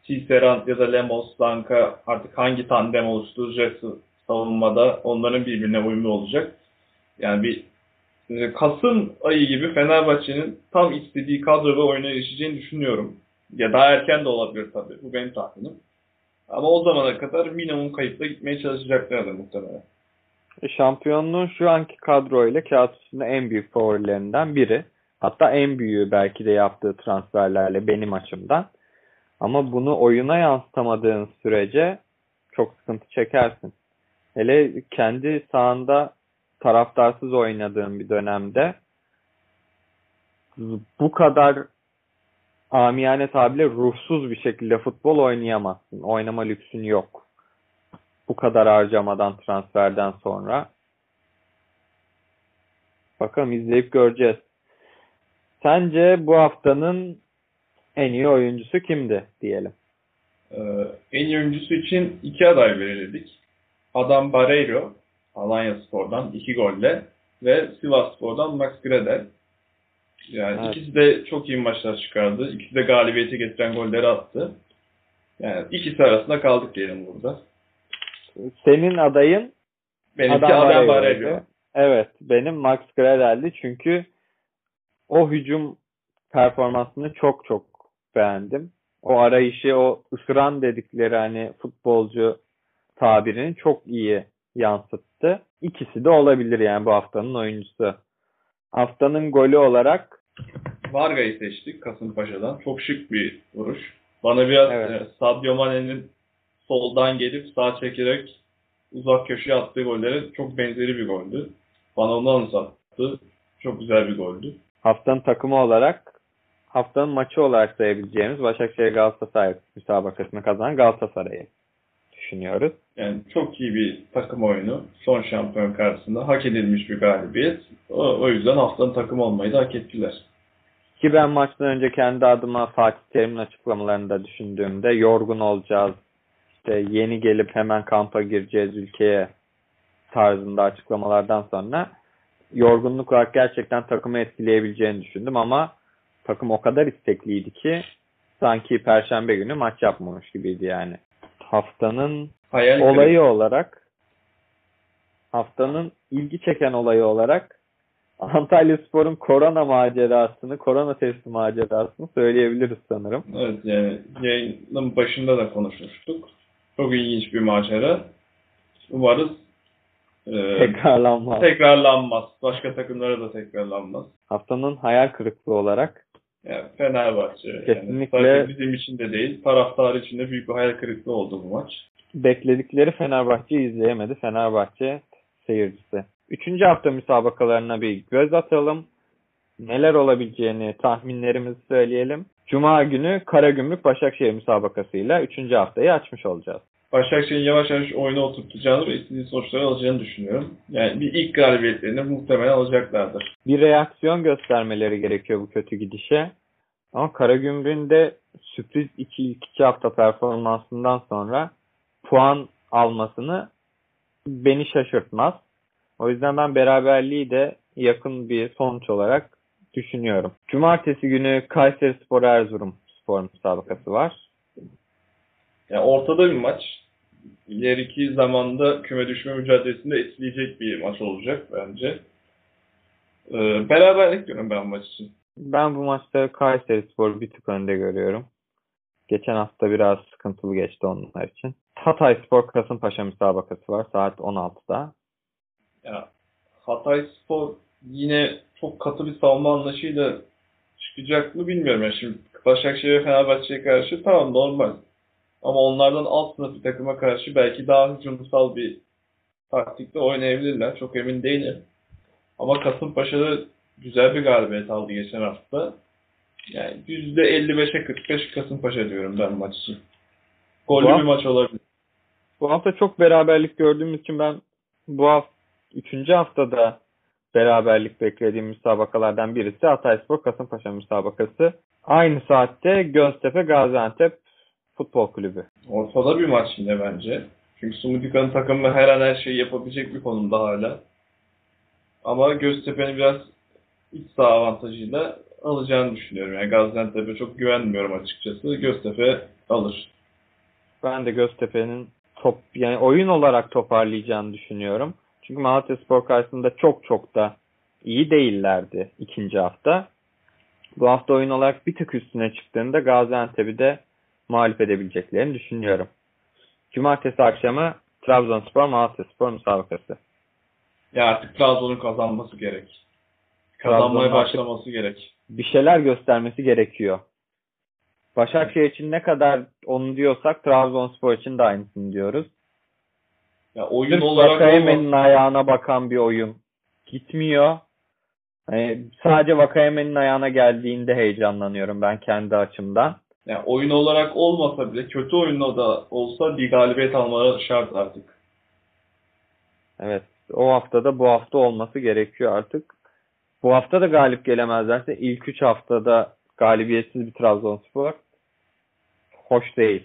Ciceran ya da Lemos, Danka artık hangi tandem oluşturacaksa savunmada onların birbirine uyumlu olacak. Yani bir Kasım ayı gibi Fenerbahçe'nin tam istediği kadro ve oyuna erişeceğini düşünüyorum. Ya daha erken de olabilir tabii. Bu benim tahminim. Ama o zamana kadar minimum kayıpla gitmeye çalışacaklardır muhtemelen. E, Şampiyonluğun şu anki kadroyla kağıt üstünde en büyük favorilerinden biri. Hatta en büyüğü belki de yaptığı transferlerle benim açımdan. Ama bunu oyuna yansıtamadığın sürece çok sıkıntı çekersin. Hele kendi sahanda taraftarsız oynadığın bir dönemde bu kadar amiyane tabirle ruhsuz bir şekilde futbol oynayamazsın. Oynama lüksün yok. Bu kadar harcamadan transferden sonra. Bakalım izleyip göreceğiz. Sence bu haftanın en iyi oyuncusu kimdi diyelim? Ee, en iyi oyuncusu için iki aday belirledik. Adam Barreiro, Alanya Spor'dan iki golle ve Sivas Spor'dan Max Gradel. Yani Evet. ikisi de çok iyi maçlar çıkardı. İkisi de galibiyeti getiren golleri attı. Yani ikisi arasında kaldık diyelim burada. Senin adayın Benimki Adam Adam. Barreiro. Evet, benim Max Gradel'di çünkü o hücum performansını çok çok beğendim. O arayışı, o ısıran dedikleri hani futbolcu tabirini çok iyi yansıttı. İkisi de olabilir yani bu haftanın oyuncusu. Haftanın golü olarak Varga'yı seçtik Kasımpaşa'dan. Çok şık bir vuruş. Bana biraz Evet. e, Sadio Mane'nin soldan gelip sağ çekerek uzak köşeye attığı gollere çok benzeri bir goldü. Bana onu anımsattı. Çok güzel bir goldü. haftanın takımı olarak haftanın maçı olarak sayabileceğimiz Başakşehir Galatasaray müsabakasını kazanan Galatasaray'ı düşünüyoruz. Yani çok iyi bir takım oyunu. Son şampiyon karşısında hak edilmiş bir galibiyet. O, o yüzden haftanın takım olmayı da hak ettiler. Ki ben maçtan önce kendi adıma Fatih Terim'in açıklamalarını da düşündüğümde yorgun olacağız, işte yeni gelip hemen kampa gireceğiz ülkeye tarzında açıklamalardan sonra yorgunluk olarak gerçekten takımı etkileyebileceğini düşündüm ama takım o kadar istekliydi ki sanki perşembe günü maç yapmamış gibiydi yani. Haftanın Hayal olayı olarak haftanın ilgi çeken olayı olarak Antalya Spor'un korona macerasını, korona testi macerasını söyleyebiliriz sanırım. Evet yani yayının başında da konuşmuştuk. Çok ilginç bir macera. Umarız e, Tekrarlanmaz. tekrarlanmaz. Başka takımlara da tekrarlanmaz. Haftanın hayal kırıklığı olarak Yani Fenerbahçe yani Kesinlikle. sadece bizim için de değil, taraftar için de büyük bir hayal kırıklığı oldu bu maç. bekledikleri Fenerbahçe'yi izleyemedi. Fenerbahçe seyircisi. Üçüncü hafta müsabakalarına bir göz atalım. Neler olabileceğini tahminlerimizi söyleyelim. Cuma günü Karagümrük Başakşehir müsabakasıyla üçüncü haftayı açmış olacağız. Başakşehir'in yavaş yavaş oyunu oturtacağını ve istediği sonuçları alacağını düşünüyorum. Yani bir ilk galibiyetlerini muhtemelen alacaklardır. bir reaksiyon göstermeleri gerekiyor bu kötü gidişe. Ama Karagümrük'ün de sürpriz iki ilk iki hafta performansından sonra puan almasını beni şaşırtmaz. O yüzden ben beraberliği de yakın bir sonuç olarak düşünüyorum. Cumartesi günü Kayseri Spor Erzurum spor müsabakası var. Yani ortada bir maç. İleriki zamanda küme düşme mücadelesinde etkileyecek bir maç olacak bence. Ee, beraberlik diyorum ben maç için. Ben bu maçta Kayseri Spor'u bir tık önde görüyorum. Geçen hafta biraz sıkıntılı geçti onlar için. Hatay Spor Kasımpaşa müsabakası var saat 16'da. Ya Hatay Spor yine çok katı bir savunma anlayışıyla çıkacak mı bilmiyorum. Yani şimdi Başakşehir ve Fenerbahçe'ye karşı tamam normal. Ama onlardan alt sınıf bir takıma karşı belki daha hücumsal bir taktikle oynayabilirler. Çok emin değilim. Ama Kasımpaşa'da güzel bir galibiyet aldı geçen hafta. Yani %55'e 45 Kasımpaşa diyorum ben maç için. Gollü Bu- bir maç olabilir. Bu hafta çok beraberlik gördüğümüz için ben bu hafta 3. haftada beraberlik beklediğim müsabakalardan birisi Hatayspor Kasımpaşa müsabakası. Aynı saatte Göztepe Gaziantep Futbol Kulübü. Ortada bir maç yine bence. Çünkü Sumudika'nın takımı her an her şeyi yapabilecek bir konumda hala. Ama Göztepe'nin biraz iç saha avantajıyla alacağını düşünüyorum. Yani Gaziantep'e çok güvenmiyorum açıkçası. Göztepe alır. Ben de Göztepe'nin top yani oyun olarak toparlayacağını düşünüyorum. Çünkü Malatyaspor karşısında çok çok da iyi değillerdi ikinci hafta. Bu hafta oyun olarak bir tık üstüne çıktığında Gaziantep'i de mağlup edebileceklerini düşünüyorum. Cumartesi akşamı Trabzonspor Malatyaspor müsabakası. Ya artık Trabzon'un kazanması gerek. Kazanmaya Trabzon'un başlaması gerek. Bir şeyler göstermesi gerekiyor. Başakşehir için ne kadar onu diyorsak Trabzonspor için de aynısını diyoruz. Ya oyun Sırf olarak Vakayeme'nin olmaz. ayağına bakan bir oyun. Gitmiyor. Hani sadece Vakayeme'nin ayağına geldiğinde heyecanlanıyorum ben kendi açımdan. Ya oyun olarak olmasa bile kötü oyunla da olsa bir galibiyet almaları şart artık. Evet. O haftada bu hafta olması gerekiyor artık. Bu hafta da galip gelemezlerse ilk 3 haftada galibiyetsiz bir Trabzonspor hoş değil.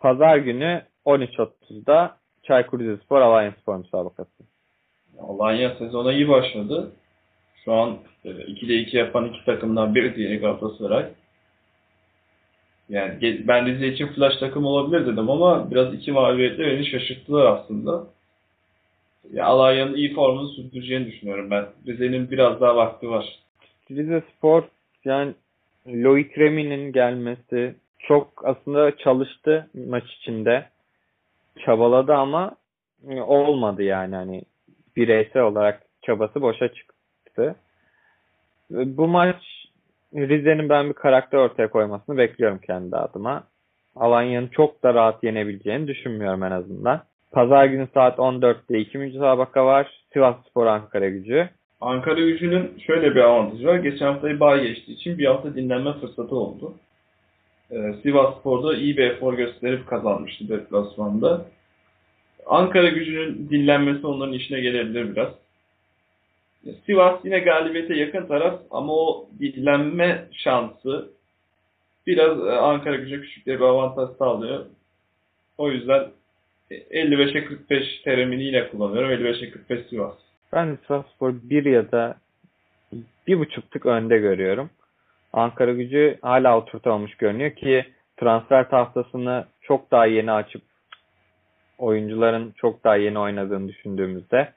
Pazar günü 13.30'da Çaykur Rizespor Alanyaspor müsabakası. Alanya sezona iyi başladı. Şu an e, 2'de 2 yapan iki takımdan biri diye Galatasaray. Yani ben Rize için flash takım olabilir dedim ama biraz iki mağlubiyetle beni şaşırttılar aslında. Ya Alanya'nın iyi formunu sürdüreceğini düşünüyorum ben. Rize'nin biraz daha vakti var. Rizespor yani Loic Remy'nin gelmesi çok aslında çalıştı maç içinde. Çabaladı ama e, olmadı yani hani bireysel olarak çabası boşa çıktı. Ve Bu maç Rize'nin ben bir karakter ortaya koymasını bekliyorum kendi adıma. Alanya'nın çok da rahat yenebileceğini düşünmüyorum en azından. Pazar günü saat 14'te iki müsabaka var. Sivas Spor Ankara gücü. Ankara gücünün şöyle bir avantajı var. Geçen haftayı bay geçtiği için bir hafta dinlenme fırsatı oldu. Ee, Sivas Spor'da iyi bir efor gösterip kazanmıştı deplasmanda. Ankara gücünün dinlenmesi onların işine gelebilir biraz. Sivas yine galibiyete yakın taraf ama o dinlenme şansı biraz e, Ankara gücüne küçük bir avantaj sağlıyor. O yüzden e, 55'e 45 terimini yine kullanıyorum. 55'e 45 Sivas. Ben de Sivasspor bir ya da bir buçuk tık önde görüyorum. Ankara gücü hala oturtamamış görünüyor ki transfer tahtasını çok daha yeni açıp oyuncuların çok daha yeni oynadığını düşündüğümüzde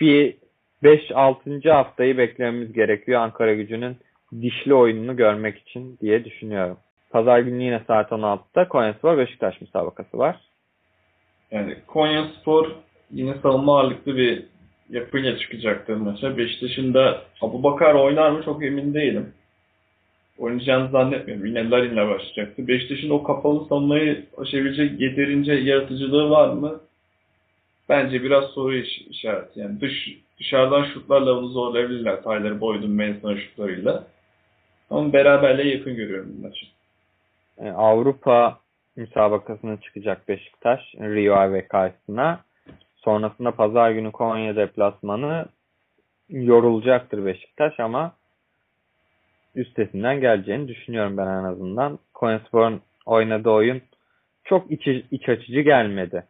bir 5-6. haftayı beklememiz gerekiyor Ankara gücünün dişli oyununu görmek için diye düşünüyorum. Pazar günü yine saat 16'da Konyaspor Beşiktaş müsabakası var. Yani Konya Spor yine savunma ağırlıklı bir yapıyla çıkacaktır maça. Beşiktaş'ın da Abubakar oynar mı çok emin değilim. Oynayacağını zannetmiyorum. Yine Larin'le başlayacaktı. Beşiktaş'ın o kapalı savunmayı aşabilecek yeterince yaratıcılığı var mı? Bence biraz soru iş- işareti. Yani dış dışarıdan şutlarla onu zorlayabilirler. Tyler Boyd'un Mensah'ın şutlarıyla. Ama beraberliğe yakın görüyorum bu maçı. E, Avrupa müsabakasına çıkacak Beşiktaş Rio Ave karşısına. Sonrasında pazar günü Konya deplasmanı yorulacaktır Beşiktaş ama üstesinden geleceğini düşünüyorum ben en azından. Konyaspor'un oynadığı oyun çok iç, iç açıcı gelmedi.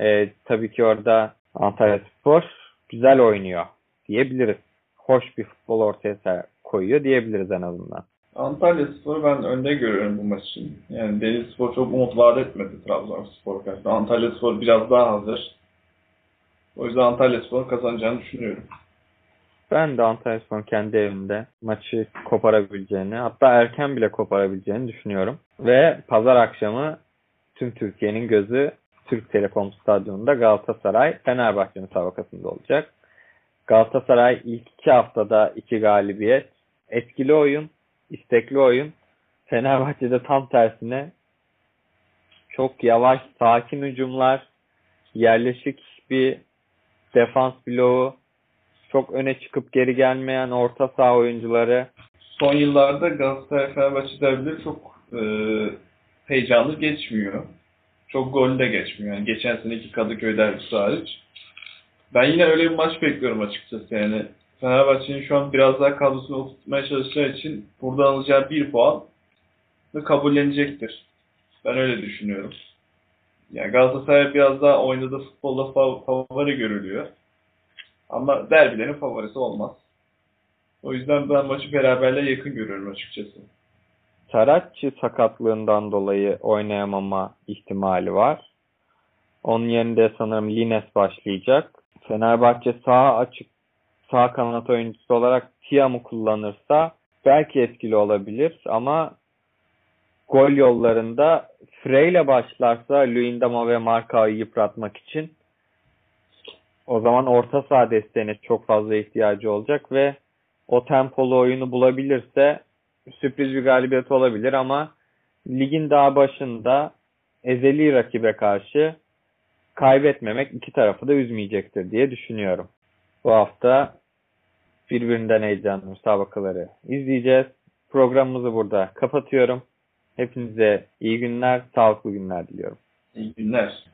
E, tabii ki orada Antalya Spor güzel oynuyor diyebiliriz. Hoş bir futbol ortaya koyuyor diyebiliriz en azından. Antalya Spor'u ben önde görüyorum bu maç için. Yani Deniz Spor çok umut vaat etmedi Trabzonspor karşısında. Antalya Spor biraz daha hazır. O yüzden Antalya Spor'un kazanacağını düşünüyorum. Ben de Antalyaspor'un kendi evinde maçı koparabileceğini, hatta erken bile koparabileceğini düşünüyorum. Ve pazar akşamı tüm Türkiye'nin gözü Türk Telekom Stadyumunda Galatasaray Fenerbahçe müsabakasında olacak. Galatasaray ilk iki haftada iki galibiyet, etkili oyun, istekli oyun. Fenerbahçe'de tam tersine çok yavaş, sakin hücumlar, yerleşik bir defans bloğu, çok öne çıkıp geri gelmeyen orta saha oyuncuları. Son yıllarda Galatasaray Fenerbahçe derbileri çok e, heyecanlı geçmiyor. Çok gol de geçmiyor. Yani geçen seneki Kadıköy derbisi hariç. Ben yine öyle bir maç bekliyorum açıkçası. Yani Fenerbahçe'nin şu an biraz daha kadrosunu oturtmaya çalışacağı için burada alacağı bir puan kabullenecektir. Ben öyle düşünüyorum. Yani Galatasaray biraz daha oynadığı futbolda fav- favori görülüyor. Ama derbilerin favorisi olmaz. O yüzden ben maçı beraberliğe yakın görüyorum açıkçası. Saratçı sakatlığından dolayı oynayamama ihtimali var. Onun yerinde sanırım Lines başlayacak. Fenerbahçe sağ açık sağ kanat oyuncusu olarak Tiam'ı kullanırsa belki etkili olabilir ama gol yollarında Frey ile başlarsa Luyendama ve Markao'yu yıpratmak için o zaman orta saha desteğine çok fazla ihtiyacı olacak ve o tempolu oyunu bulabilirse sürpriz bir galibiyet olabilir ama ligin daha başında ezeli rakibe karşı kaybetmemek iki tarafı da üzmeyecektir diye düşünüyorum. Bu hafta birbirinden heyecanlı müsabakaları izleyeceğiz. Programımızı burada kapatıyorum. Hepinize iyi günler, sağlıklı günler diliyorum. İyi günler.